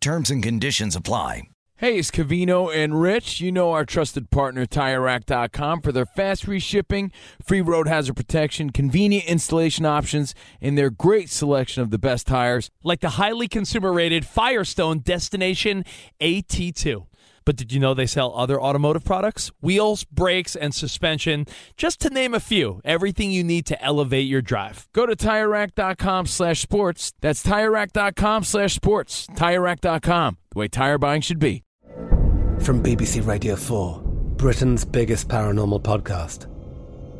Terms and conditions apply. Hey, it's Cavino and Rich. You know our trusted partner, TireRack.com, for their fast reshipping, free road hazard protection, convenient installation options, and their great selection of the best tires. like the highly consumer rated Firestone Destination AT2. But did you know they sell other automotive products? Wheels, brakes, and suspension, just to name a few. Everything you need to elevate your drive. Go to TireRack.com slash sports. That's TireRack.com slash sports. TireRack.com, the way tire buying should be. From BBC Radio 4, Britain's biggest paranormal podcast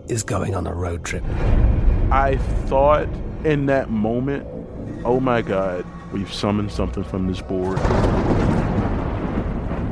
is going on a road trip. I thought in that moment, oh my God, we've summoned something from this board.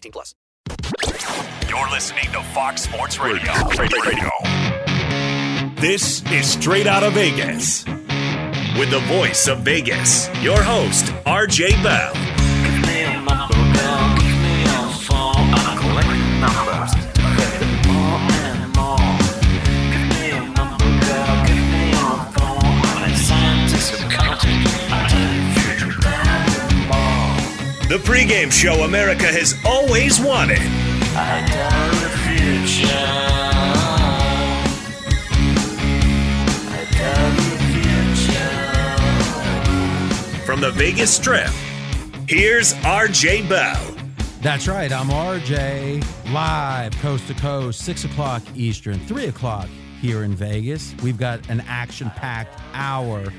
18 plus. You're listening to Fox Sports Radio. Radio. This is Straight Out of Vegas. With the voice of Vegas, your host, RJ Bell. The pregame show America has always wanted. From the Vegas Strip, here's RJ Bell. That's right. I'm RJ, live coast to coast, 6 o'clock Eastern, 3 o'clock here in Vegas. We've got an action packed hour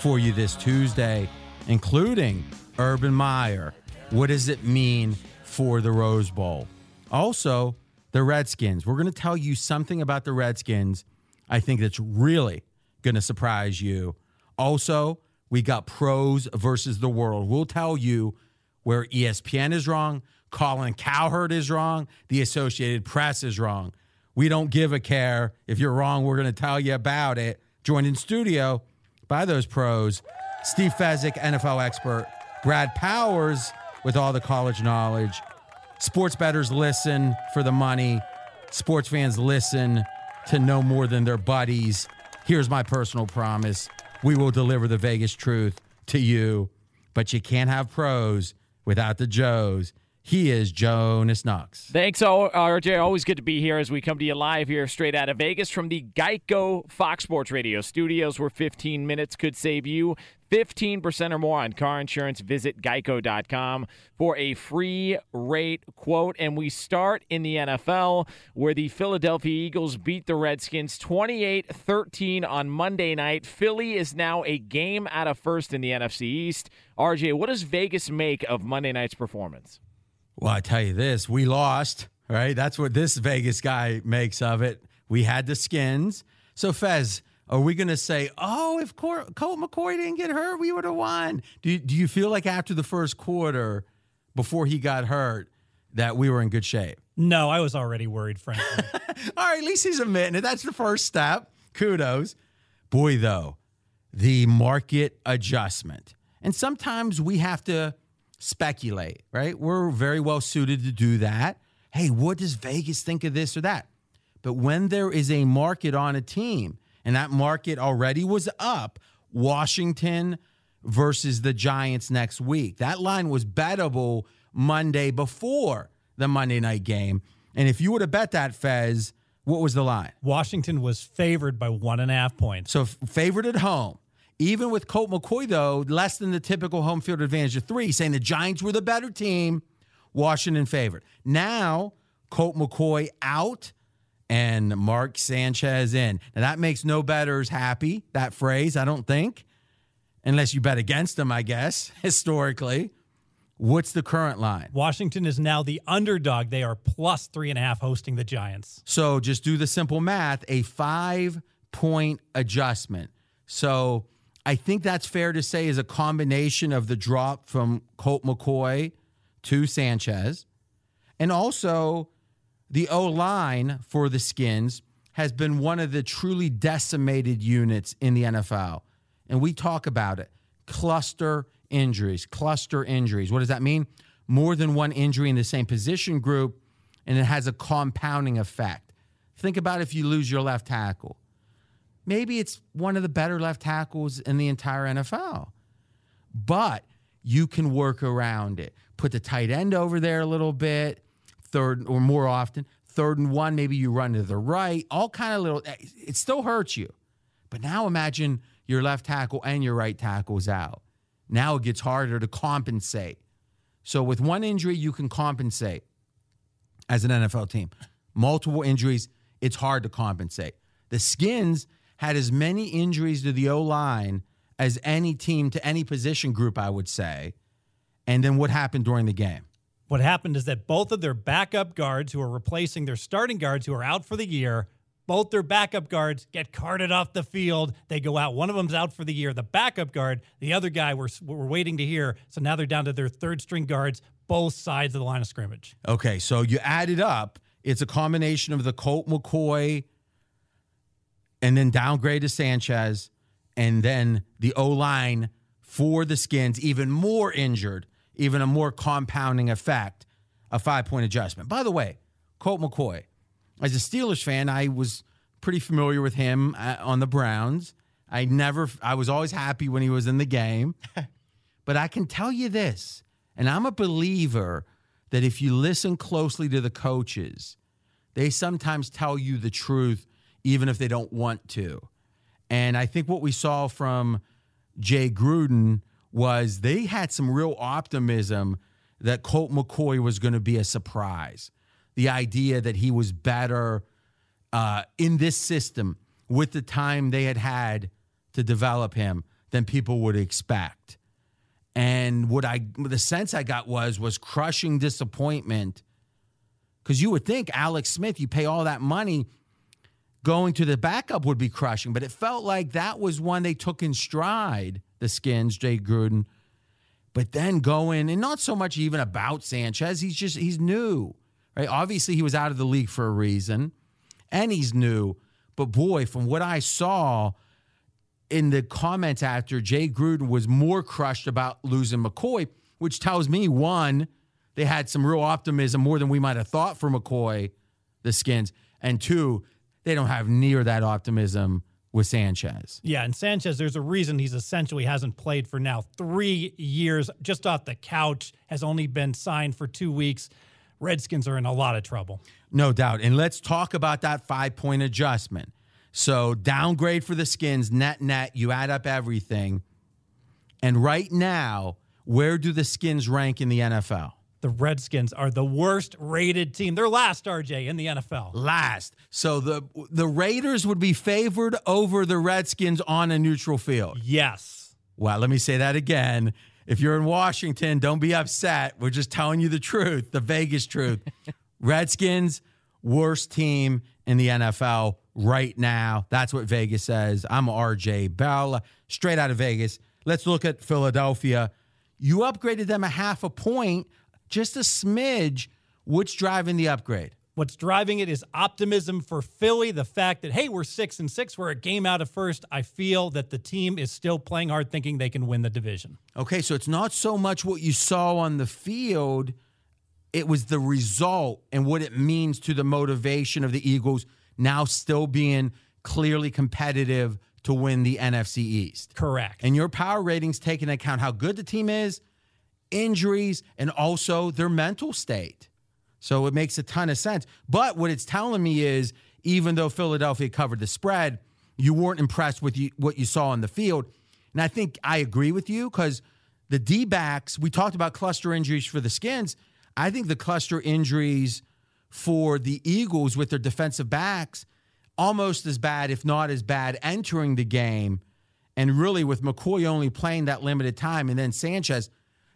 for you this Tuesday, including Urban Meyer. What does it mean for the Rose Bowl? Also, the Redskins. We're going to tell you something about the Redskins I think that's really going to surprise you. Also, we got pros versus the world. We'll tell you where ESPN is wrong, Colin Cowherd is wrong, the Associated Press is wrong. We don't give a care. If you're wrong, we're going to tell you about it. Joined in studio by those pros Steve Fezzik, NFL expert, Brad Powers with all the college knowledge. Sports bettors listen for the money, sports fans listen to know more than their buddies. Here's my personal promise we will deliver the Vegas truth to you, but you can't have pros without the Joes. He is Jonas Knox. Thanks, RJ. Always good to be here as we come to you live here straight out of Vegas from the Geico Fox Sports Radio studios, where 15 minutes could save you 15% or more on car insurance. Visit geico.com for a free rate quote. And we start in the NFL, where the Philadelphia Eagles beat the Redskins 28 13 on Monday night. Philly is now a game out of first in the NFC East. RJ, what does Vegas make of Monday night's performance? Well, I tell you this, we lost, right? That's what this Vegas guy makes of it. We had the skins. So, Fez, are we going to say, oh, if Colt McCoy didn't get hurt, we would have won? Do you, do you feel like after the first quarter, before he got hurt, that we were in good shape? No, I was already worried, frankly. All right, at least he's admitting it. That's the first step. Kudos. Boy, though, the market adjustment. And sometimes we have to speculate, right? We're very well suited to do that. Hey, what does Vegas think of this or that? But when there is a market on a team and that market already was up, Washington versus the Giants next week. That line was bettable Monday before the Monday night game. And if you would have bet that, Fez, what was the line? Washington was favored by one and a half points. So favored at home. Even with Colt McCoy, though, less than the typical home field advantage of three, saying the Giants were the better team, Washington favored. Now, Colt McCoy out and Mark Sanchez in. Now, that makes no betters happy, that phrase, I don't think, unless you bet against them, I guess, historically. What's the current line? Washington is now the underdog. They are plus three and a half hosting the Giants. So just do the simple math a five point adjustment. So I think that's fair to say is a combination of the drop from Colt McCoy to Sanchez. And also the O line for the Skins has been one of the truly decimated units in the NFL. And we talk about it cluster injuries, cluster injuries. What does that mean? More than one injury in the same position group, and it has a compounding effect. Think about if you lose your left tackle. Maybe it's one of the better left tackles in the entire NFL, but you can work around it. Put the tight end over there a little bit, third or more often. Third and one, maybe you run to the right. All kind of little. It still hurts you, but now imagine your left tackle and your right tackle's out. Now it gets harder to compensate. So with one injury, you can compensate as an NFL team. Multiple injuries, it's hard to compensate. The Skins had as many injuries to the O line as any team to any position group, I would say. And then what happened during the game? What happened is that both of their backup guards, who are replacing their starting guards who are out for the year, both their backup guards get carted off the field. They go out. One of them's out for the year. The backup guard, the other guy, we're, we're waiting to hear. So now they're down to their third string guards, both sides of the line of scrimmage. Okay, so you add it up. It's a combination of the Colt McCoy and then downgrade to Sanchez, and then the O line for the Skins, even more injured, even a more compounding effect, a five point adjustment. By the way, Colt McCoy, as a Steelers fan, I was pretty familiar with him uh, on the Browns. I never, I was always happy when he was in the game. but I can tell you this, and I'm a believer that if you listen closely to the coaches, they sometimes tell you the truth even if they don't want to. And I think what we saw from Jay Gruden was they had some real optimism that Colt McCoy was going to be a surprise. The idea that he was better uh, in this system with the time they had had to develop him than people would expect. And what I the sense I got was was crushing disappointment because you would think Alex Smith, you pay all that money, going to the backup would be crushing, but it felt like that was one they took in stride, the Skins, Jay Gruden. But then going, and not so much even about Sanchez, he's just, he's new, right? Obviously, he was out of the league for a reason, and he's new. But boy, from what I saw in the comments after, Jay Gruden was more crushed about losing McCoy, which tells me one, they had some real optimism more than we might have thought for McCoy, the Skins, and two, they don't have near that optimism with Sanchez. Yeah, and Sanchez, there's a reason he's essentially hasn't played for now three years, just off the couch, has only been signed for two weeks. Redskins are in a lot of trouble. No doubt. And let's talk about that five point adjustment. So, downgrade for the Skins, net, net, you add up everything. And right now, where do the Skins rank in the NFL? The Redskins are the worst rated team. They're last, RJ, in the NFL. Last. So the the Raiders would be favored over the Redskins on a neutral field. Yes. Well, let me say that again. If you're in Washington, don't be upset. We're just telling you the truth, the Vegas truth. Redskins, worst team in the NFL right now. That's what Vegas says. I'm RJ Bell, straight out of Vegas. Let's look at Philadelphia. You upgraded them a half a point just a smidge. What's driving the upgrade? What's driving it is optimism for Philly. The fact that, hey, we're six and six, we're a game out of first. I feel that the team is still playing hard, thinking they can win the division. Okay, so it's not so much what you saw on the field, it was the result and what it means to the motivation of the Eagles now still being clearly competitive to win the NFC East. Correct. And your power ratings take into account how good the team is, injuries, and also their mental state. So it makes a ton of sense. But what it's telling me is even though Philadelphia covered the spread, you weren't impressed with you, what you saw on the field. And I think I agree with you because the D backs, we talked about cluster injuries for the Skins. I think the cluster injuries for the Eagles with their defensive backs almost as bad, if not as bad, entering the game. And really, with McCoy only playing that limited time, and then Sanchez,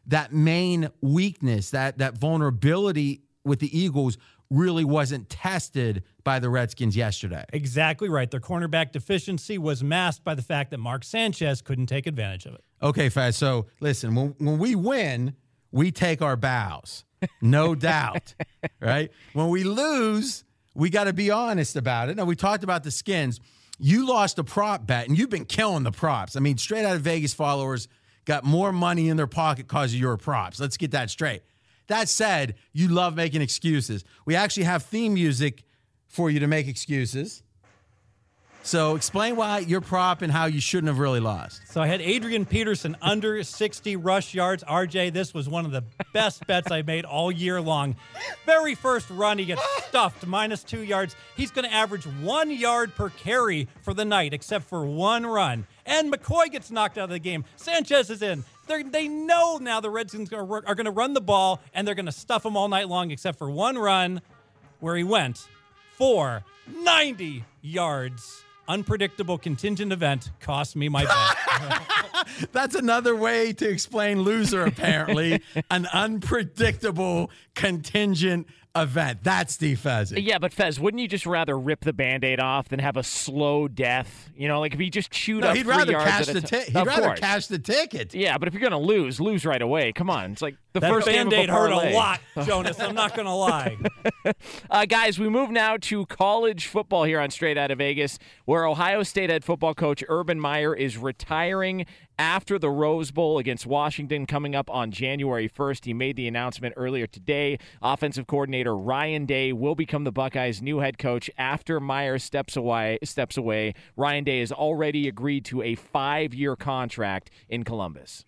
that main weakness, that that vulnerability with the Eagles really wasn't tested by the Redskins yesterday. Exactly right. Their cornerback deficiency was masked by the fact that Mark Sanchez couldn't take advantage of it. Okay, Fez. So listen, when, when we win, we take our bows, no doubt, right? When we lose, we got to be honest about it. Now, we talked about the skins. You lost a prop bet, and you've been killing the props. I mean, straight out of Vegas followers got more money in their pocket because of your props. Let's get that straight. That said, you love making excuses. We actually have theme music for you to make excuses. So explain why your prop and how you shouldn't have really lost. So I had Adrian Peterson under 60 rush yards. RJ, this was one of the best bets I made all year long. Very first run, he gets stuffed, minus two yards. He's going to average one yard per carry for the night, except for one run. And McCoy gets knocked out of the game. Sanchez is in. They're, they know now the Redskins are going to run the ball, and they're going to stuff him all night long, except for one run where he went for 90 yards unpredictable contingent event cost me my bet. That's another way to explain loser, apparently. An unpredictable contingent event. That's Steve Fez. Yeah, but Fez, wouldn't you just rather rip the band-aid off than have a slow death? You know, like if he just chewed no, up he'd three rather yards cash the t- He'd rather course. cash the ticket. Yeah, but if you're gonna lose, lose right away. Come on, it's like the that first game band-aid hurt a lot, Jonas. I'm not going to lie. Uh, guys, we move now to college football here on Straight Out of Vegas, where Ohio State head football coach Urban Meyer is retiring after the Rose Bowl against Washington coming up on January 1st. He made the announcement earlier today. Offensive coordinator Ryan Day will become the Buckeyes' new head coach after Meyer steps away. Steps away. Ryan Day has already agreed to a five-year contract in Columbus.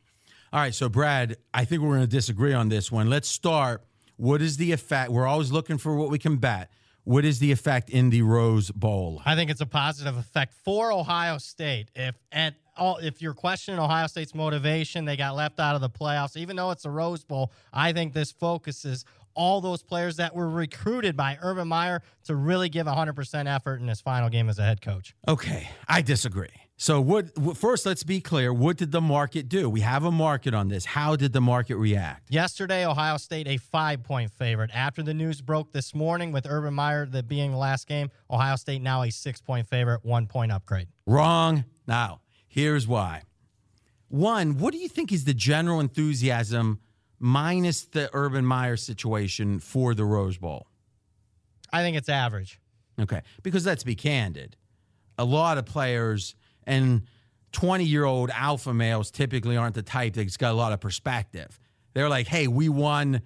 All right, so Brad, I think we're going to disagree on this one. Let's start. What is the effect? We're always looking for what we can bet. What is the effect in the Rose Bowl? I think it's a positive effect for Ohio State. If at all, if you're questioning Ohio State's motivation, they got left out of the playoffs. Even though it's a Rose Bowl, I think this focuses all those players that were recruited by Urban Meyer to really give 100% effort in his final game as a head coach. Okay, I disagree. So, what, first? Let's be clear. What did the market do? We have a market on this. How did the market react? Yesterday, Ohio State a five point favorite. After the news broke this morning with Urban Meyer that being the last game, Ohio State now a six point favorite, one point upgrade. Wrong. Now, here's why. One, what do you think is the general enthusiasm minus the Urban Meyer situation for the Rose Bowl? I think it's average. Okay. Because let's be candid. A lot of players and 20 year old alpha males typically aren't the type that's got a lot of perspective. They're like, hey, we won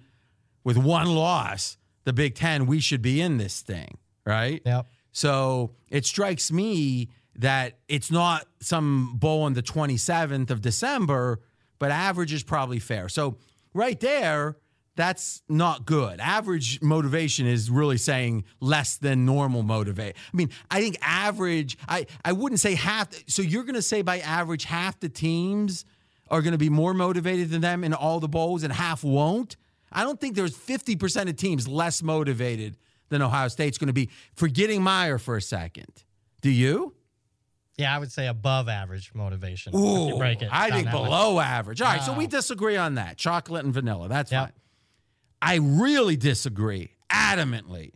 with one loss, the Big Ten. We should be in this thing, right? Yep. So it strikes me that it's not some bowl on the 27th of December, but average is probably fair. So right there, that's not good. Average motivation is really saying less than normal motivate. I mean, I think average, I, I wouldn't say half. So you're going to say by average, half the teams are going to be more motivated than them in all the bowls and half won't? I don't think there's 50% of teams less motivated than Ohio State's going to be. Forgetting Meyer for a second. Do you? Yeah, I would say above average motivation. Ooh, break it I think that way. below average. All right, so we uh. disagree on that. Chocolate and vanilla. That's Yep. fine. I really disagree adamantly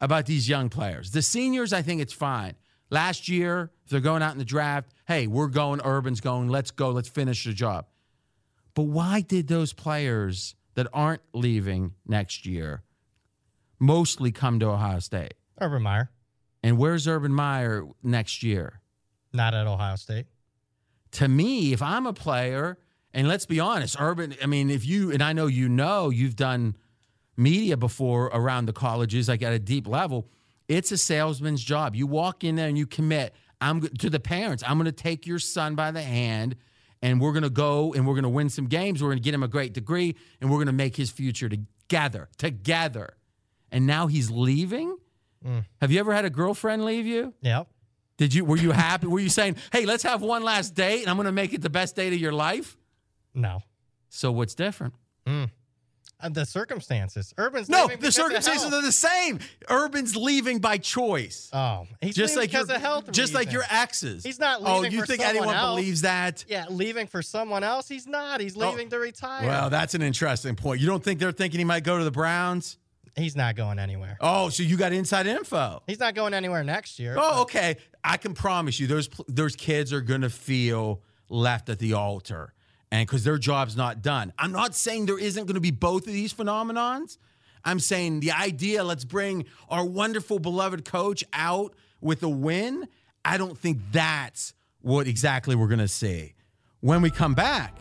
about these young players. The seniors, I think it's fine. Last year, if they're going out in the draft, hey, we're going, Urban's going, let's go, let's finish the job. But why did those players that aren't leaving next year mostly come to Ohio State? Urban Meyer, And where's Urban Meyer next year? Not at Ohio State. to me, if I'm a player, and let's be honest, Urban, I mean, if you, and I know you know, you've done media before around the colleges, like at a deep level, it's a salesman's job. You walk in there and you commit, I'm to the parents. I'm going to take your son by the hand, and we're going to go and we're going to win some games. We're going to get him a great degree, and we're going to make his future together, together. And now he's leaving. Mm. Have you ever had a girlfriend leave you? Yep. Did you? Were you happy? were you saying, "Hey, let's have one last date, and I'm going to make it the best date of your life"? No. So what's different? Uh, the circumstances. Urban's No, the circumstances are the same. Urban's leaving by choice. Oh, he's just leaving like your, because of health just like your reasons. exes. He's not leaving. Oh, you think anyone else. believes that? Yeah, leaving for someone else. He's not. He's Oh. leaving to retire. Well, that's an interesting point. You don't think they're thinking he might go to the Browns? He's not going anywhere. Oh, so you got inside info. He's not going anywhere next year. Oh, okay. I can promise you, those those kids are gonna feel left at the altar, and because their job's not done. I'm not saying there isn't gonna be both of these phenomenons. I'm saying the idea. Let's bring our wonderful beloved coach out with a win. I don't think that's what exactly we're gonna see. When we come back,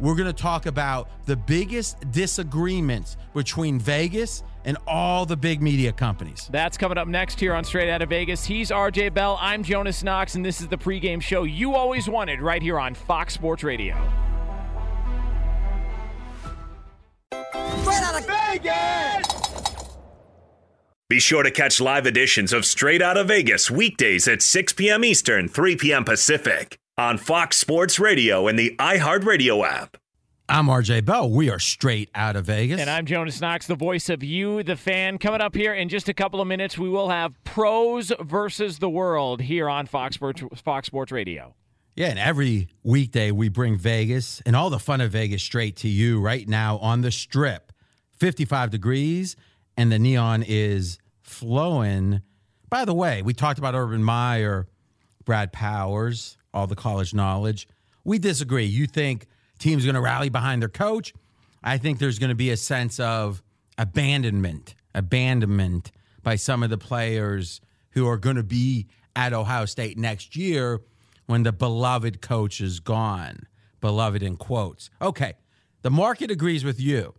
we're going to talk about the biggest disagreements between Vegas and all the big media companies. That's coming up next here on Straight Out of Vegas. He's RJ Bell. I'm Jonas Knox, and this is the pregame show you always wanted right here on Fox Sports Radio. Straight out of Vegas! Be sure to catch live editions of Straight Out of Vegas weekdays at 6 p.m. Eastern, 3 p.m. Pacific on Fox Sports Radio and the iHeartRadio app. I'm RJ Bell. We are straight out of Vegas. And I'm Jonas Knox, the voice of you, the fan. Coming up here in just a couple of minutes, we will have pros versus the world here on Fox Sports, Fox Sports Radio. Yeah, and every weekday we bring Vegas and all the fun of Vegas straight to you right now on the strip. 55 degrees, and the neon is flowing. By the way, we talked about Urban Meyer, Brad Powers, all the college knowledge. We disagree. You think teams going to rally behind their coach? I think there's going to be a sense of abandonment, abandonment by some of the players who are going to be at Ohio State next year when the beloved coach is gone. Beloved in quotes. Okay, the market agrees with you.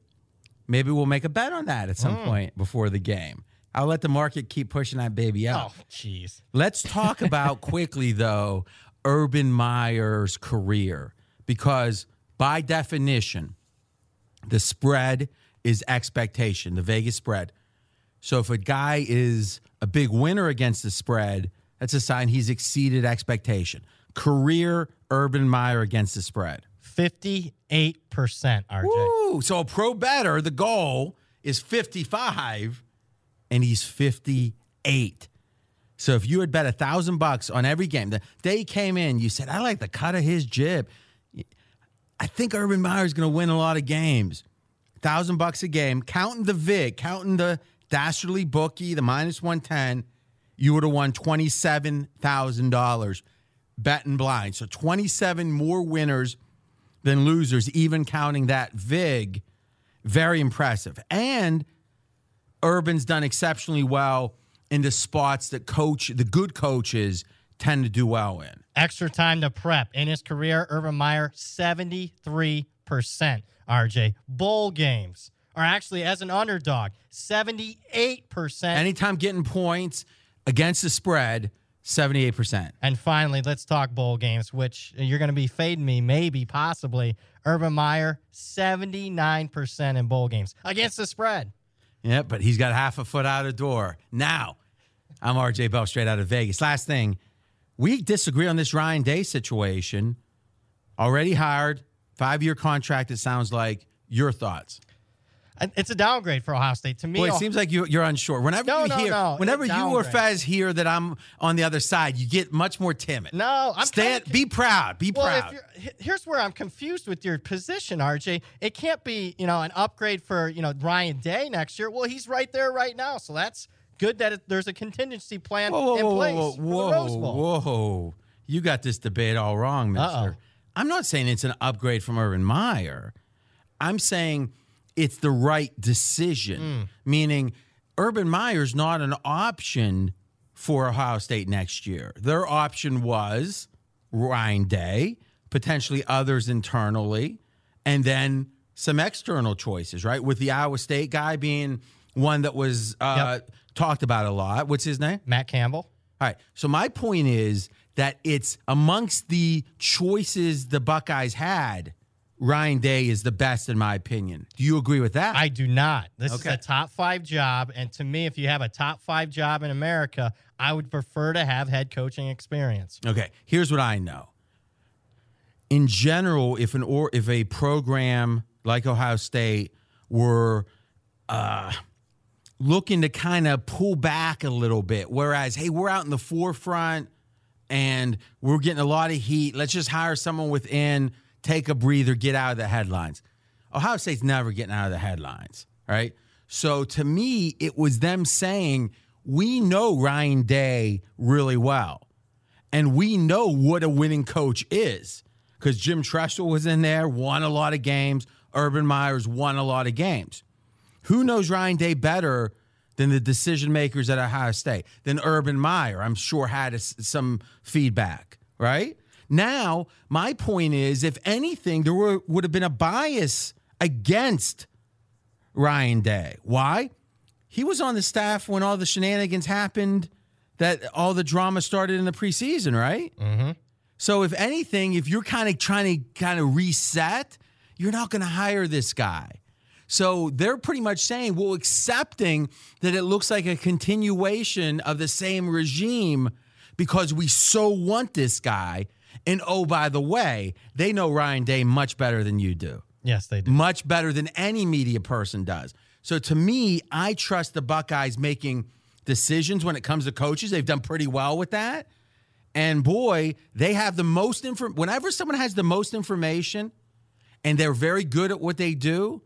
Maybe we'll make a bet on that at some Mm. point before the game. I'll let the market keep pushing that baby out. Oh, jeez. Let's talk about quickly, though, Urban Meyer's career, because by definition, the spread is expectation, the Vegas spread. So if a guy is a big winner against the spread, that's a sign he's exceeded expectation. Career Urban Meyer against the spread. 58%, RJ. Woo! So a pro better, the goal is 55, and he's 58. So if you had bet a thousand bucks on every game, the day he came in, you said, I like the cut of his jib. I think Urban Meyer is going to win a lot of games. Thousand bucks a game, counting the VIG, counting the dastardly bookie, the minus 110, you would have won $27,000 betting blind. So 27 more winners than losers, even counting that VIG. Very impressive. And Urban's done exceptionally well in the spots that coach, the good coaches tend to do well in. Extra time to prep. In his career, Urban Meyer, 73%, RJ. Bowl games are actually, as an underdog, 78%. Anytime getting points against the spread, 78%. And finally, let's talk bowl games, which you're going to be fading me, maybe, possibly. Urban Meyer, 79% in bowl games against the spread. Yeah, but he's got half a foot out of door. Now, I'm RJ Bell straight out of Vegas. Last thing, we disagree on this Ryan Day situation. Already hired, five year contract, it sounds like. Your thoughts? It's a downgrade for Ohio State. To me, Well, it seems like you, you're unsure. Whenever No, you no, hear, no. whenever you or. Fez hear that I'm on the other side, you get much more timid. No, I'm Stand, be proud. Be well, proud. Here's where I'm confused with your position, RJ. It can't be, you know, an upgrade for, you know, Ryan Day next year. Well, he's right there right now. So that's good that it, there's a contingency plan Whoa, in whoa, place whoa, for whoa, the Rose Bowl. whoa, whoa. You got this debate all wrong, mister. I'm not saying it's an upgrade from Urban Meyer. I'm saying it's the right decision, Hmm. meaning Urban Meyer's not an option for Ohio State next year. Their option was Ryan Day, potentially others internally, and then some external choices, right? With the Iowa State guy being one that was uh, talked about a lot. What's his name? Matt Campbell. All right. So my point is that it's amongst the choices the Buckeyes had. Ryan Day is the best, in my opinion. Do you agree with that? I do not. This Okay. is a top five job. And to me, if you have a top five job in America, I would prefer to have head coaching experience. Okay, here's what I know. In general, if an or if a program like Ohio State were uh, looking to kind of pull back a little bit, whereas hey, we're out in the forefront and we're getting a lot of heat. Let's just hire someone within, take a breather, get out of the headlines. Ohio State's never getting out of the headlines, right? So to me, it was them saying, we know Ryan Day really well. And we know what a winning coach is because Jim Tressel was in there, won a lot of games. Urban Meyer's won a lot of games. Who knows Ryan Day better than the decision makers at Ohio State? Than Urban Meyer, I'm sure had a some feedback, right? Now, my point is if anything, there were, would have been a bias against Ryan Day. Why? He was on the staff when all the shenanigans happened, that all the drama started in the preseason, right? Mm-hmm. So if anything, if you're kind of trying to kind of reset, you're not going to hire this guy. So they're pretty much saying, well, accepting that it looks like a continuation of the same regime because we so want this guy. And oh, by the way, they know Ryan Day much better than you do. Yes, they do. Much better than any media person does. So to me, I trust the Buckeyes making decisions when it comes to coaches. They've done pretty well with that. And boy, they have the most info. Whenever someone has the most information and they're very good at what they do,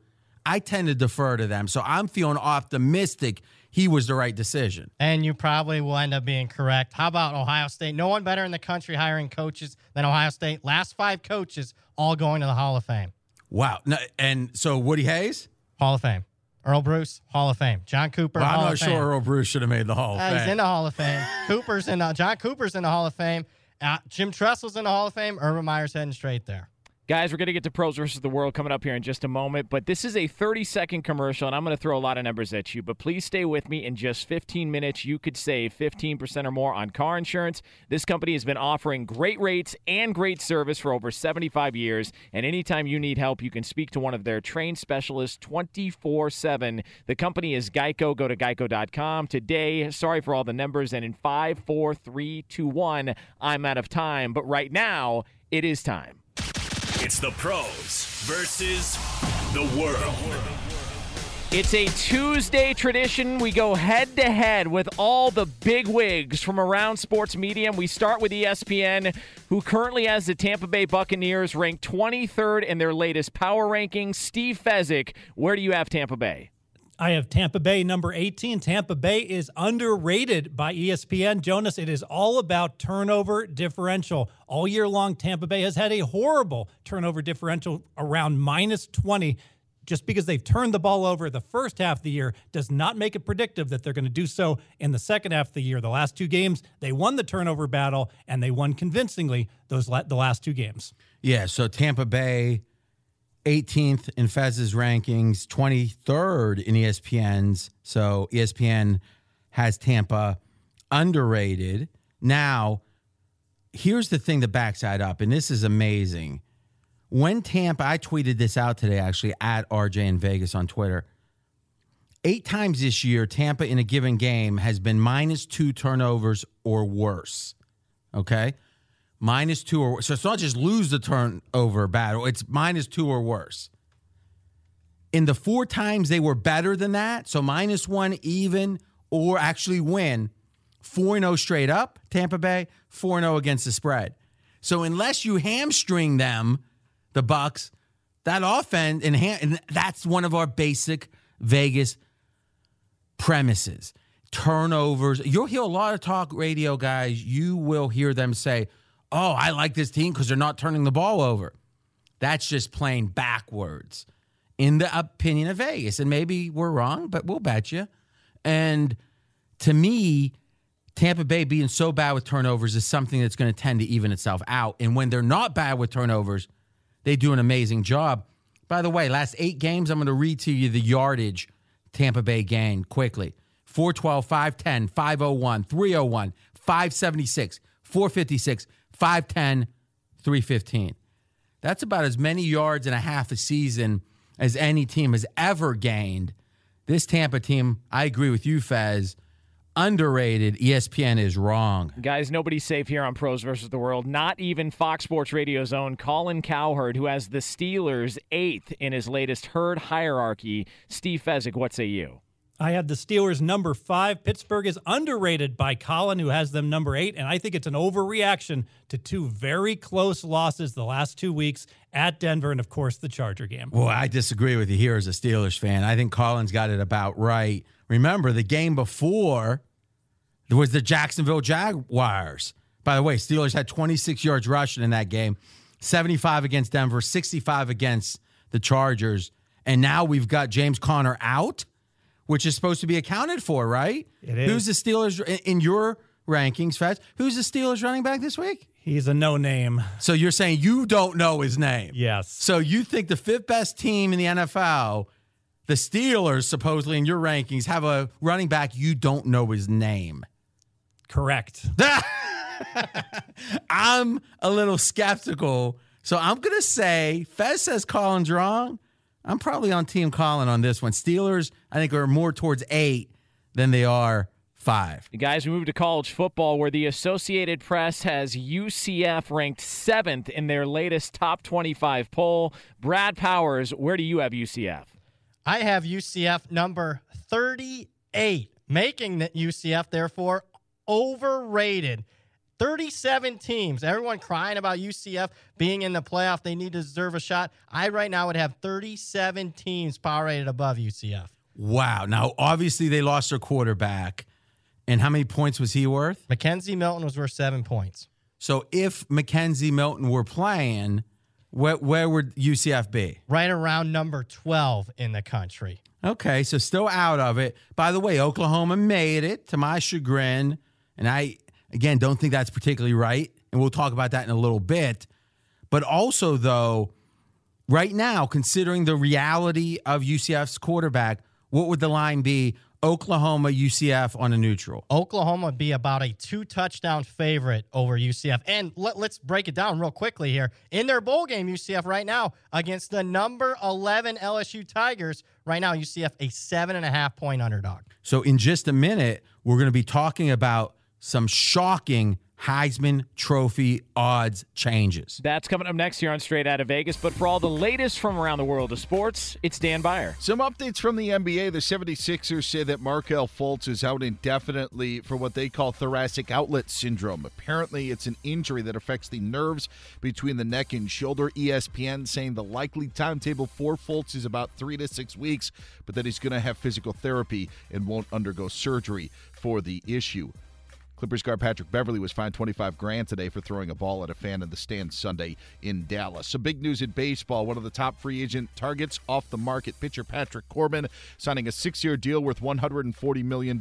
I tend to defer to them. So I'm feeling optimistic he was the right decision. And you probably will end up being correct. How about Ohio State? No one better in the country hiring coaches than Ohio State. Last five coaches all going to the Hall of Fame. Wow. No, and so Woody Hayes? Hall of Fame. Earle Bruce, Hall of Fame. John Cooper, Well, I'm not sure. Earle Bruce should have made the Hall of Uh, Fame. he's in the Hall of Fame. Cooper's in the, John Cooper's in the Hall of Fame. Uh, Jim Tressel's in the Hall of Fame. Urban Meyer's heading straight there. Guys, we're going to get to pros versus the world coming up here in just a moment, but this is a 30 second commercial, and I'm going to throw a lot of numbers at you. But please stay with me. In just 15 minutes, you could save 15% or more on car insurance. This company has been offering great rates and great service for over 75 years, and anytime you need help, you can speak to one of their trained specialists 24 7. The company is Geico. Go to geico.com today. Sorry for all the numbers, and in 5, 4, 3, 2, 1, I'm out of time, but right now, it is time. It's the pros versus the world. It's a Tuesday tradition. We go head to head with all the big wigs from around sports media. We start with ESPN, who currently has the Tampa Bay Buccaneers ranked 23rd in their latest power rankings. Steve Fezzik, where do you have Tampa Bay? I have Tampa Bay number 18. Tampa Bay is underrated by ESPN. Jonas, it is all about turnover differential. All year long, Tampa Bay has had a horrible turnover differential around minus 20. Just because they've turned the ball over the first half of the year does not make it predictive that they're going to do so in the second half of the year. The last two games, they won the turnover battle and they won convincingly those la- the last two games. Yeah, so Tampa Bay, 18th in Fez's rankings, 23rd in ESPN's. So ESPN has Tampa underrated. Now, here's the thing that backs that up, and this is amazing. When Tampa, I tweeted this out today actually at RJ in Vegas on Twitter. Eight times this year, Tampa in a given game has been minus two turnovers or worse. Okay minus two or so it's not just lose the turnover battle. It's minus two or worse. In the four times they were better than that so minus one even or actually win four and zero straight up tampa bay four and zero against the spread. So unless you hamstring them the bucks that offense and, and that's one of our basic vegas premises. Turnovers. You'll hear a lot of talk radio guys. You will hear them say oh, I like this team because they're not turning the ball over. That's just playing backwards, in the opinion of Vegas. And maybe we're wrong, but we'll bet you. And to me, Tampa Bay being so bad with turnovers is something that's going to tend to even itself out. And when they're not bad with turnovers, they do an amazing job. By the way, last eight games, I'm going to read to you the yardage Tampa Bay gained quickly 412, 510, 501, 301, 576, 456, 510, 315. That's about as many yards and a half a season as any team has ever gained. This Tampa team, I agree with you, Fez, underrated. ESPN is wrong. Guys, nobody's safe here on Pros versus the World. Not even Fox Sports Radio's own Colin Cowherd, who has the Steelers eighth in his latest herd hierarchy. Steve Fezzik, what say you? I had the Steelers number five. Pittsburgh is underrated by Colin, who has them number eight. And I think it's an overreaction to two very close losses the last two weeks at Denver and, of course, the Charger game. Well, I disagree with you here as a Steelers fan. I think Colin's got it about right. Remember, the game before was the Jacksonville Jaguars. By the way, Steelers had 26 yards rushing in that game, 75 against Denver, 65 against the Chargers. And now we've got James Conner out, which is supposed to be accounted for, right? It is. Who's the Steelers in- your rankings, Fats? Who's the Steelers running back this week? He's a no name. So you're saying you don't know his name? Yes. So you think the fifth best team in the NFL, the Steelers, supposedly in your rankings, have a running back you don't know his name? Correct. I'm a little skeptical. So I'm going to say Fez says Colin's wrong. I'm probably on Team Colin on this one. Steelers, I think, are more towards eight than they are five. Guys, we move to college football where the Associated Press has UCF ranked seventh in their latest top 25 poll. Brad Powers, where do you have UCF? I have UCF number 38, making the UCF, therefore, overrated. 37 teams. Everyone crying about UCF being in the playoff. They need to deserve a shot. I right now would have 37 teams power rated above UCF. Wow. Now, obviously, they lost their quarterback. And how many points was he worth? McKenzie Milton was worth seven points. So if McKenzie Milton were playing, where, where would UCF be? Right around number 12 in the country. Okay, so still out of it. By the way, Oklahoma made it to my chagrin. And I, again, don't think that's particularly right. And we'll talk about that in a little bit. But also, though, right now, considering the reality of UCF's quarterback, what would the line be? Oklahoma, UCF on a neutral. Oklahoma would be about a two touchdown favorite over UCF. And let, us break it down real quickly here. In their bowl game, UCF right now against the number 11 LSU Tigers, right now, UCF a seven and a half point underdog. So, in just a minute, we're going to be talking about some shocking Heisman Trophy odds changes. That's coming up next here on Straight Out of Vegas. But for all the latest from around the world of sports, it's Dan Beyer. Some updates from the NBA. The 76ers say that Markelle Fultz is out indefinitely for what they call thoracic outlet syndrome. Apparently, it's an injury that affects the nerves between the neck and shoulder. ESPN saying the likely timetable for Fultz is about three to six weeks, but that he's going to have physical therapy and won't undergo surgery for the issue. Clippers guard Patrick Beverley was fined 25 grand today for throwing a ball at a fan in the stands Sunday in Dallas. Some big news in baseball. One of the top free agent targets off the market, pitcher Patrick Corbin, signing a six-year deal worth $140 million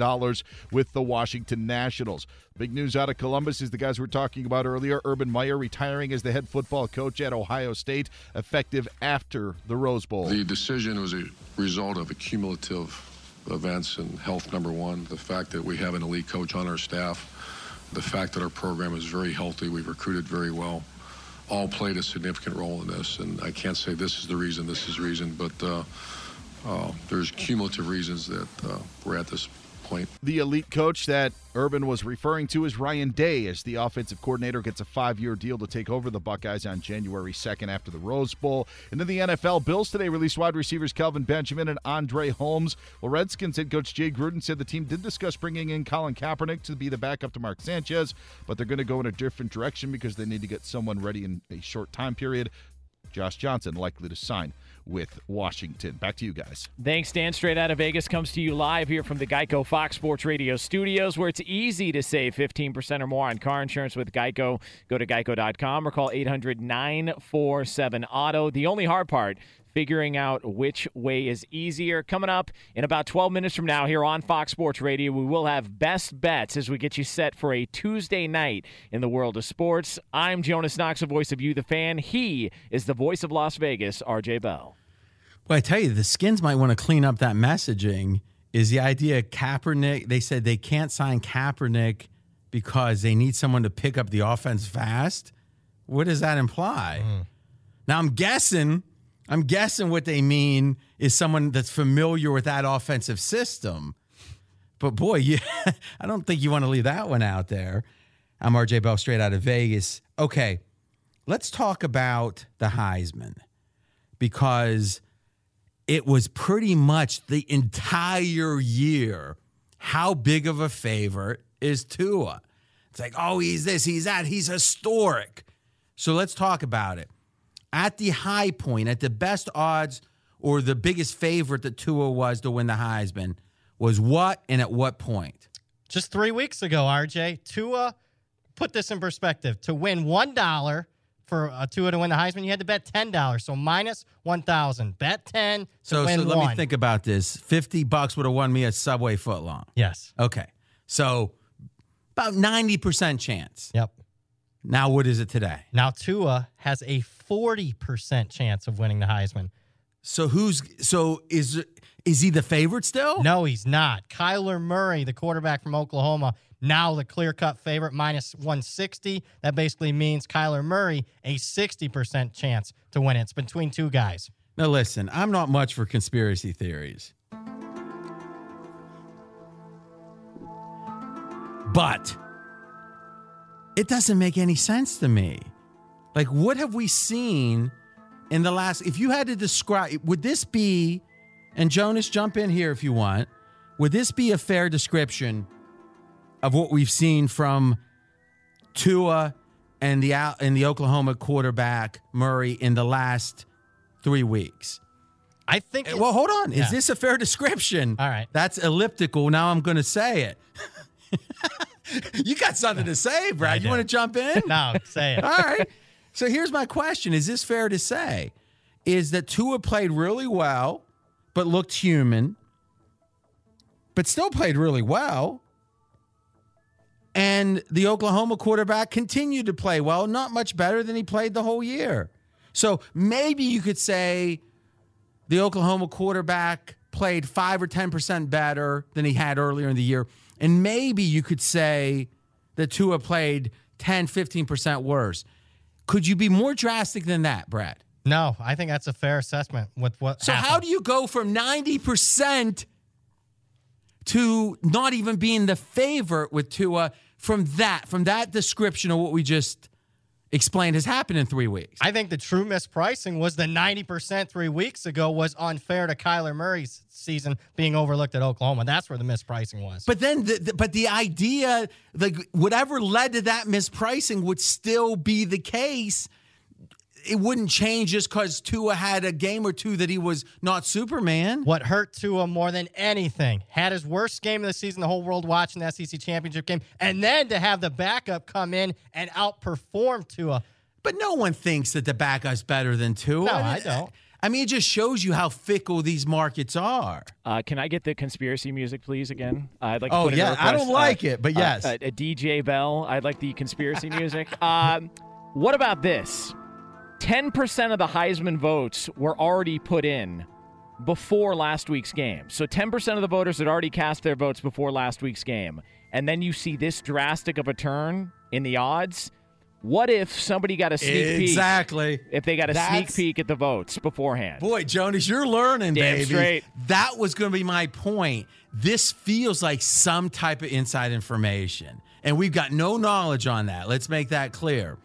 with the Washington Nationals. Big news out of Columbus is the guys we were talking about earlier. Urban Meyer retiring as the head football coach at Ohio State, effective after the Rose Bowl. The decision was a result of a cumulative events and health number one the fact that we have an elite coach on our staff the fact that our program is very healthy we've recruited very well all played a significant role in this. And i can't say this is the reason this is the reason but uh, uh, there's cumulative reasons that uh, we're at this point The elite coach that Urban was referring to is Ryan Day, as the offensive coordinator gets a five year deal to take over the Buckeyes on January 2nd after the Rose Bowl. And in the NFL, Bills today released wide receivers Kelvin Benjamin and Andre Holmes. Well, Redskins head coach Jay Gruden said the team did discuss bringing in Colin Kaepernick to be the backup to Mark Sanchez, but they're going to go in a different direction because they need to get someone ready in a short time period. Josh Johnson likely to sign with Washington. Back to you guys. Thanks, Dan. Straight out of Vegas comes to you live here from the Geico Fox Sports Radio studios, where it's easy to save 15% or more on car insurance with Geico. Go to geico.com or call 800 947 Auto. The only hard part, figuring out which way is easier. Coming up in about 12 minutes from now here on Fox Sports Radio, we will have best bets as we get you set for a Tuesday night in the world of sports. I'm Jonas Knox, the voice of you, the fan. He is the voice of Las Vegas, RJ Bell. Well, I tell you, the Skins might want to clean up that messaging. Is the idea Kaepernick? They said they can't sign Kaepernick because they need someone to pick up the offense fast. What does that imply? Hmm. Now I'm guessing, I'm guessing what they mean is someone that's familiar with that offensive system. But boy, you, I don't think you want to leave that one out there. I'm RJ Bell, straight out of Vegas. Okay, let's talk about the Heisman because it was pretty much the entire year. How big of a favorite is Tua? It's like, oh, he's this, he's that, he's historic. So let's talk about it. At the high point, at the best odds, or the biggest favorite that Tua was to win the Heisman, was what and at what point? Just three weeks ago, RJ, Tua, put this in perspective. To win $1 for uh, Tua to win the Heisman, you had to bet $10. So minus 1000 Bet 10 to So, win so let one. me think about this. 50 bucks would have won me a Subway footlong. Yes. Okay. So about 90% chance. Yep. Now what is it today? Now Tua has a 40% chance of winning the Heisman. So who's so is is he the favorite still? No, he's not. Kyler Murray, the quarterback from Oklahoma, now the clear-cut favorite minus 160. That basically means Kyler Murray a 60% chance to win it. It's between two guys. Now listen, I'm not much for conspiracy theories. But it doesn't make any sense to me. Like what have we seen in the last if you had to describe would this be and Jonas jump in here if you want. Would this be a fair description of what we've seen from Tua and the and the Oklahoma quarterback Murray in the last 3 weeks? I think. Eh, well, hold on. Is this a fair description? All right. That's elliptical. Now I'm going to say it. you got something to say, Brad. You want to jump in? No, say it. All right. So here's my question Is this fair to say? Is that Tua played really well, but looked human, but still played really well? And the Oklahoma quarterback continued to play well, not much better than he played the whole year. So maybe you could say the Oklahoma quarterback played five or 10% better than he had earlier in the year. And maybe you could say that Tua played 10, 15% worse. Could you be more drastic than that, Brad? No, I think that's a fair assessment with what So, how do you go from 90% to not even being the favorite with Tua from that, from that description of what we just explained has happened in three weeks? I think the true mispricing was the 90% three weeks ago was unfair to Kyler Murray's season being overlooked at Oklahoma. That's where the mispricing was. But then, the, the- but the idea, like whatever led to that mispricing, would still be the case. It wouldn't change just because Tua had a game or two that he was not Superman. What hurt Tua more than anything had his worst game of the season, the whole world watching the SEC championship game, and then to have the backup come in and outperform Tua. But no one thinks that the backup's better than Tua. No, I don't. I mean, it just shows you how fickle these markets are. Uh, can I get the conspiracy music, please? Again, uh, I'd like. To Oh, put yeah, I don't like Uh, it, but uh, yes. uh, a DJ Bell. I'd like the conspiracy music. Um, what about this? Ten percent of the Heisman votes were already put in before last week's game. So ten percent of the voters had already cast their votes before last week's game, and then you see this drastic of a turn in the odds. What if somebody got a sneak peek? Exactly. If they got a That's- sneak peek at the votes beforehand. Boy, Jonas, you're learning, Damn baby. straight. That was going to be my point. This feels like some type of inside information, and we've got no knowledge on that. Let's make that clear.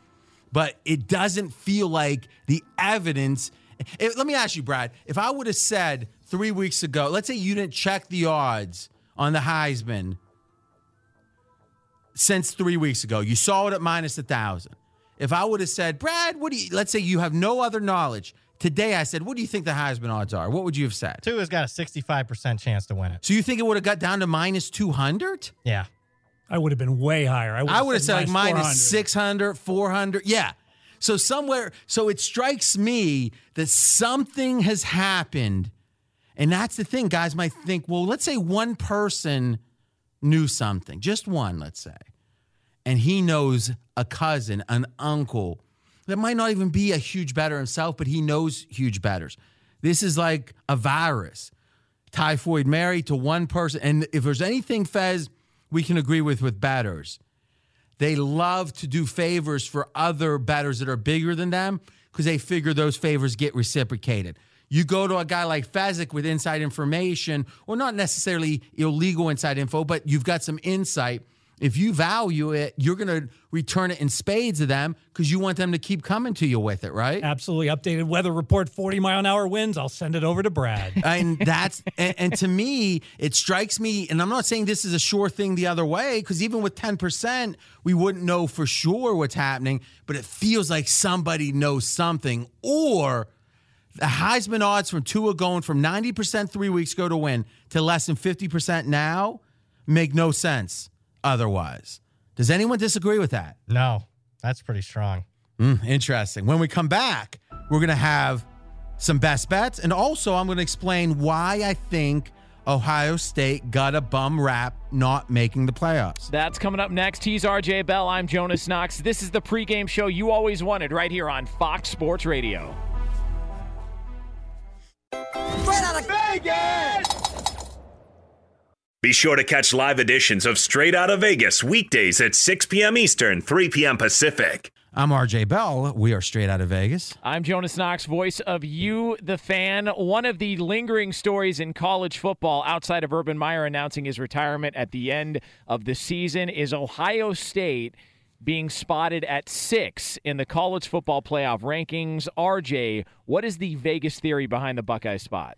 But it doesn't feel like the evidence. If- let me ask you, Brad. If I would have said three weeks ago, let's say you didn't check the odds on the Heisman since three weeks ago, you saw it at minus a thousand. If I would have said, Brad, what do you? Let's say you have no other knowledge. Today, I said, what do you think the Heisman odds are? What would you have said? Tua has got a 65% chance to win it. So you think it would have got down to minus 200? Yeah. I would have been way higher. I would I would have said like minus 400. 600, 400. Yeah. So somewhere, so it strikes me that something has happened. And that's the thing. Guys might think, well, let's say one person knew something, just one, let's say, and he knows a cousin, an uncle that might not even be a huge better himself, but he knows huge bettors. This is like a virus. Typhoid Mary to one person. And if there's anything, Fez, we can agree with with batters. they love to do favors for other batters that are bigger than them because they figure those favors get reciprocated. You go to a guy like Fezzik with inside information, or not necessarily illegal inside info, but you've got some insight. If you value it, you're going to return it in spades to them because you want them to keep coming to you with it, right? Absolutely. Updated weather report 40 mile an hour winds. I'll send it over to Brad. and that's and, and to me it strikes me and i'm not saying this is a sure thing the other way because even with 10% we wouldn't know for sure what's happening but it feels like somebody knows something or the heisman odds from tua going from 90% three weeks ago to win to less than 50% now make no sense otherwise does anyone disagree with that No, that's pretty strong. Mm, interesting. When we come back, we're going to have some best bets. And also, I'm going to explain why I think Ohio State got a bum rap not making the playoffs. That's coming up next. He's RJ Bell. I'm Jonas Knox. This is the pregame show you always wanted right here on Fox Sports Radio. Straight out of Vegas! Be sure to catch live editions of Straight Out of Vegas weekdays at 6 p.m. Eastern, 3 p.m. Pacific. I'm RJ Bell. We are straight out of Vegas. I'm Jonas Knox, voice of You, the fan. One of the lingering stories in college football outside of Urban Meyer announcing his retirement at the end of the season is Ohio State being spotted at six in the college football playoff rankings. RJ, what is the Vegas theory behind the Buckeye spot?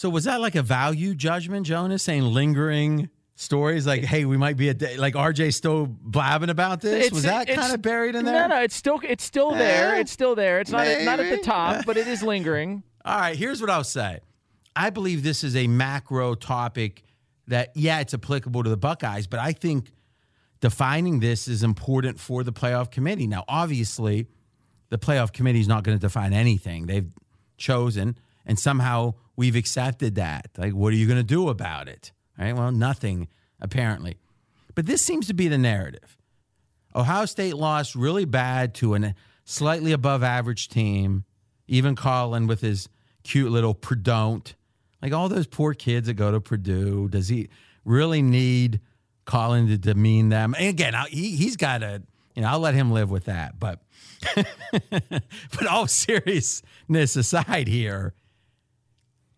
So, was that like a value judgment, Jonas, saying lingering stories like, hey, we might be a day, like RJ still blabbing about this? It's- was that kind of buried in there? No, no, it's still it's still there. Eh, It's still there. It's not not at the top, but it is lingering. All right, here's what I'll say. I believe this is a macro topic that, yeah, it's applicable to the Buckeyes, but I think defining this is important for the playoff committee. Now, obviously, the playoff committee is not going to define anything. They've chosen, and somehow we've accepted that. Like, what are you going to do about it? Right, well, nothing, apparently. But this seems to be the narrative. Ohio State lost really bad to a uh, slightly above average team. Even Colin with his cute little Purdue. Like all those poor kids that go to Purdue. Does he really need Colin to demean them? And again, he, he's got to, you know, I'll let him live with that. But, but all seriousness aside here,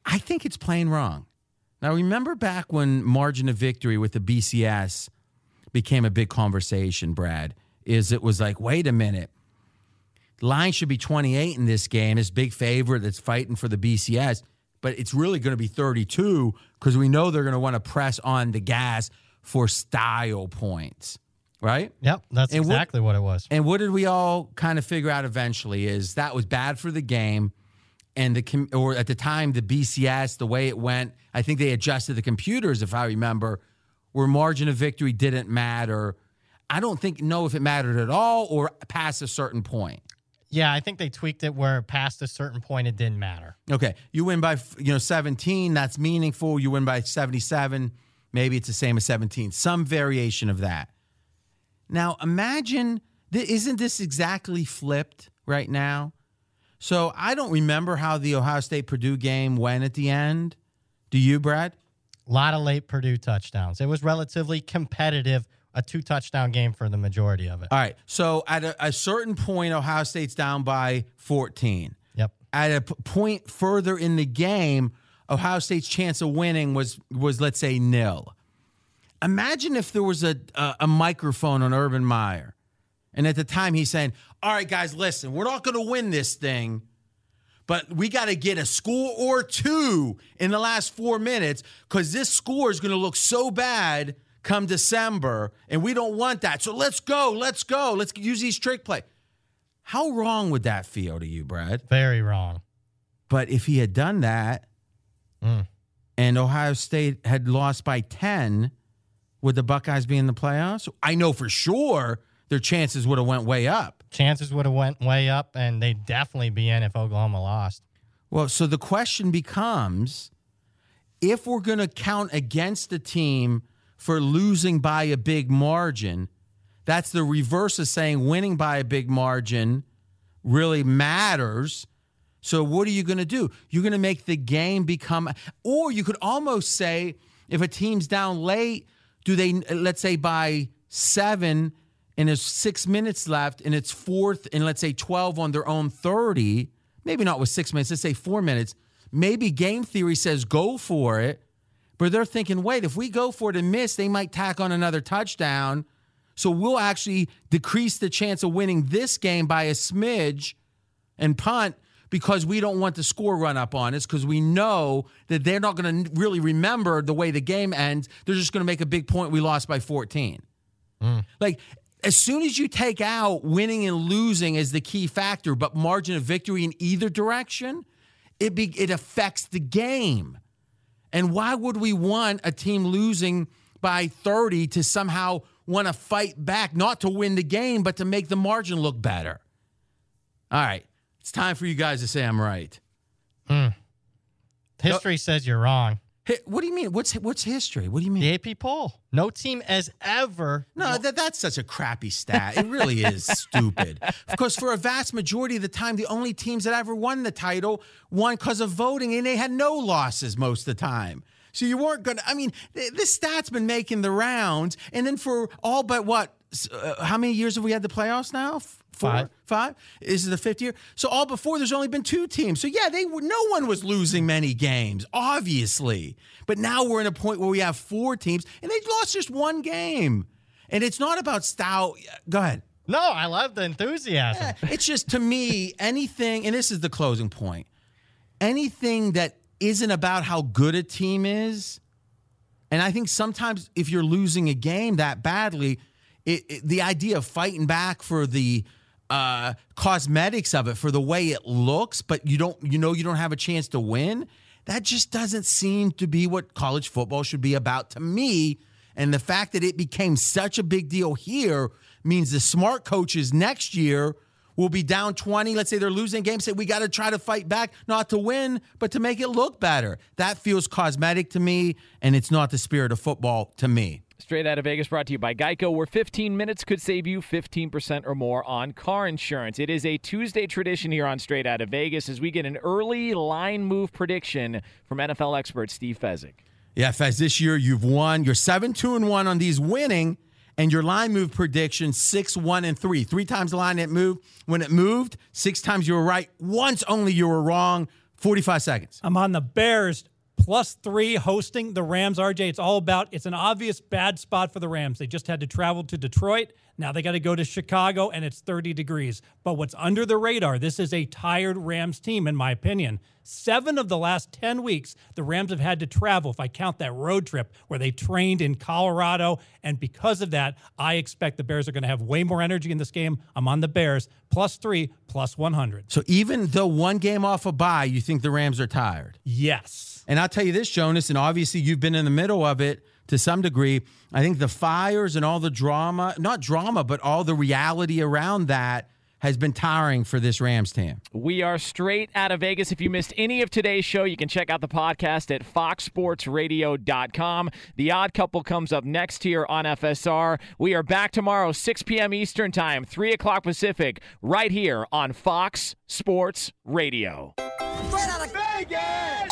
I think it's plain wrong. Now, remember back when margin of victory with the BCS became a big conversation, Brad, is it was like, wait a minute. Line should be 28 in this game, this big favorite that's fighting for the BCS, but it's really going to be 32 because we know they're going to want to press on the gas for style points, right? Yep, that's And what- exactly what, it was. And what did we all kind of figure out eventually is that was bad for the game. And the or at the time the BCS the way it went, I think they adjusted the computers if I remember, where margin of victory didn't matter. I don't think know if it mattered at all or past a certain point. Yeah, I think they tweaked it where past a certain point it didn't matter. Okay, you win by you know 17, that's meaningful. You win by 77, maybe it's the same as 17. Some variation of that. Now, imagine isn't this exactly flipped right now? So, I don't remember how the Ohio State Purdue game went at the end. Do you, Brad? A lot of late Purdue touchdowns. It was relatively competitive, a two touchdown game for the majority of it. All right. So, at a, a certain point Ohio State's down by 14. Yep. At a p- point further in the game, Ohio State's chance of winning was was let's say nil. Imagine if there was a a, a microphone on Urban Meyer, and at the time he's saying, "All right, guys, listen, we're not going to win this thing." But we got to get a score or two in the last four minutes because this score is going to look so bad come December, and we don't want that. So let's go, let's go, let's use these trick play. How wrong would that feel to you, Brad? Very wrong. But if he had done that, Mm. and Ohio State had lost by ten, would the Buckeyes be in the playoffs? I know for sure their chances would have went way up. Chances would have went way up, and they'd definitely be in if Oklahoma lost. Well, so the question becomes if we're going to count against the team for losing by a big margin, that's the reverse of saying winning by a big margin really matters. So, what are you going to do? You're going to make the game become, or you could almost say if a team's down late, do they, let's say by seven, and there's six minutes left and it's fourth and let's say 12 on their own 30, maybe not with six minutes, let's say four minutes, maybe game theory says go for it. But they're thinking, wait, if we go for it and miss, they might tack on another touchdown. So we'll actually decrease the chance of winning this game by a smidge and punt because we don't want the score run up on us because we know that they're not going to really remember the way the game ends. They're just going to make a big point we lost by 14. Mm. Like as soon as you take out winning and losing as the key factor, but margin of victory in either direction, it be, it affects the game. And why would we want a team losing by 30 to somehow want to fight back, not to win the game, but to make the margin look better? All right. It's time for you guys to say I'm right. Hmm. History says you're wrong. What do you mean? What's what's history? What do you mean? The AP poll. No team has ever. No, that, that's such a crappy stat. It really is stupid. Because for a vast majority of the time, the only teams that ever won the title won because of voting, and they had no losses most of the time. So you weren't going to, I mean, th- this stat's been making the rounds. And then for all but what, uh, how many years have we had the playoffs now? Five. Five? This is the fifth year. So all before, there's only been two teams. So yeah, they were, no one was losing many games, obviously. But now we're in a point where we have four teams, and they lost just one game. And it's not about style. Go ahead. No, I love the enthusiasm. Eh, it's just to me, anything, and this is the closing point anything that isn't about how good a team is. And I think sometimes if you're losing a game that badly, it, it- the idea of fighting back for the uh, cosmetics of it, for the way it looks, but you don't, you know, you don't have a chance to win. That just doesn't seem to be what college football should be about to me. And the fact that it became such a big deal here means the smart coaches next year will be down 20. Let's say they're losing games. Say, we got to try to fight back, not to win, but to make it look better. That feels cosmetic to me, and it's not the spirit of football to me. Straight out of Vegas, brought to you by Geico, where 15 minutes could save you 15% or more on car insurance. It is a Tuesday tradition here on Straight Out of Vegas as we get an early line move prediction from NFL expert Steve Fezzik. Yeah, Fez, this year you've won. You're 7 2 and 1 on these winning, and your line move prediction 6 1 and 3. Three times the line it moved. When it moved, six times you were right. Once only you were wrong. 45 seconds. I'm on the Bears plus three hosting the Rams. RJ, it's all about it's an obvious bad spot for the Rams. They just had to travel to Detroit. Now they got to go to Chicago, and it's 30 degrees. But what's under the radar, this is a tired Rams team, in my opinion. Seven of the last 10 weeks, the Rams have had to travel, if I count that road trip where they trained in Colorado. And because of that, I expect the Bears are going to have way more energy in this game. I'm on the Bears plus three, plus 100. So even though one game off a bye, you think the Rams are tired? Yes. And I'll tell you this, Jonas, and obviously you've been in the middle of it to some degree. I think the fires and all the drama, not drama, but all the reality around that has been tiring for this Rams team. We are straight out of Vegas. If you missed any of today's show, you can check out the podcast at foxsportsradio.com. The Odd Couple comes up next here on FSR. We are back tomorrow, 6 p.m. Eastern Time, 3 o'clock Pacific, right here on Fox Sports Radio. Straight out of Vegas!